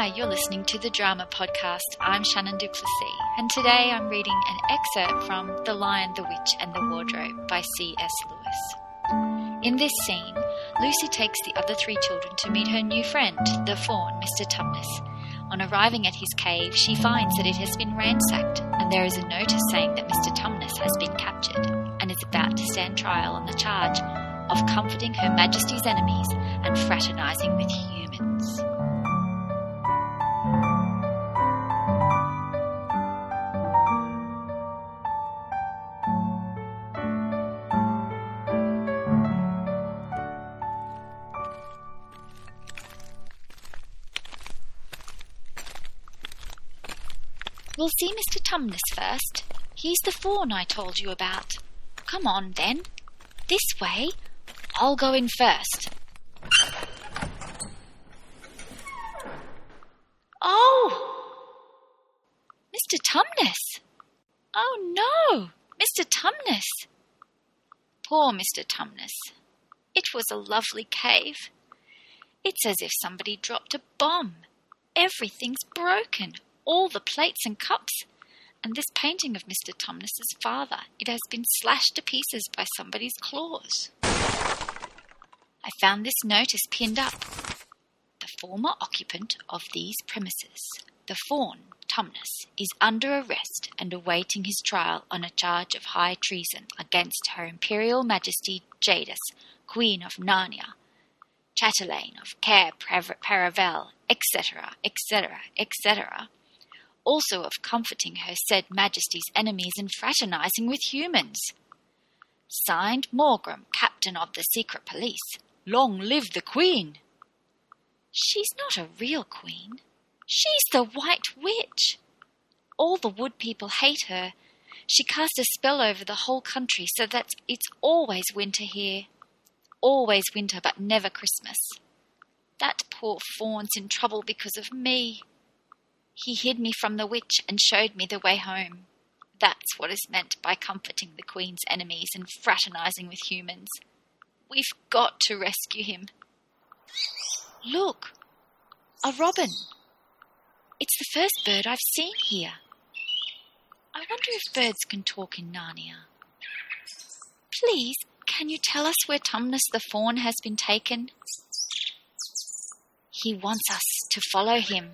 Hi, you're listening to the Drama Podcast. I'm Shannon Duplessis, and today I'm reading an excerpt from The Lion, the Witch, and the Wardrobe by C.S. Lewis. In this scene, Lucy takes the other three children to meet her new friend, the faun, Mr. Tumnus. On arriving at his cave, she finds that it has been ransacked, and there is a notice saying that Mr. Tumnus has been captured and is about to stand trial on the charge of comforting Her Majesty's enemies and fraternizing with humans. We'll see Mr. Tumnus first. He's the faun I told you about. Come on, then. This way. I'll go in first. Oh! Mr. Tumnus! Oh no! Mr. Tumnus! Poor Mr. Tumnus. It was a lovely cave. It's as if somebody dropped a bomb. Everything's broken all the plates and cups. And this painting of Mr. Tumnus's father, it has been slashed to pieces by somebody's claws. I found this notice pinned up. The former occupant of these premises, the faun, Tumnus, is under arrest and awaiting his trial on a charge of high treason against Her Imperial Majesty Jadis, Queen of Narnia, chatelaine of Cair Paravel, etc., etc., etc., also of comforting her said Majesty's enemies and fraternizing with humans. Signed Maugrim, Captain of the Secret Police. Long live the Queen! She's not a real queen. She's the White Witch. All the wood people hate her. She cast a spell over the whole country so that it's always winter here. Always winter, but never Christmas. That poor faun's in trouble because of me. He hid me from the witch and showed me the way home. That's what is meant by comforting the Queen's enemies and fraternizing with humans. We've got to rescue him. Look, a robin. It's the first bird I've seen here. I wonder if birds can talk in Narnia. Please, can you tell us where Tumnus the faun has been taken? He wants us to follow him.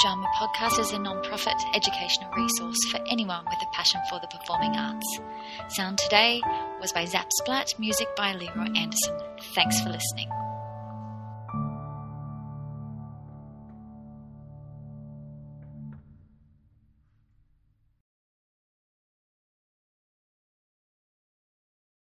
Drama Podcast is a non-profit educational resource for anyone with a passion for the performing arts. Sound today was by Zapsplat, music by Leroy Anderson. Thanks for listening.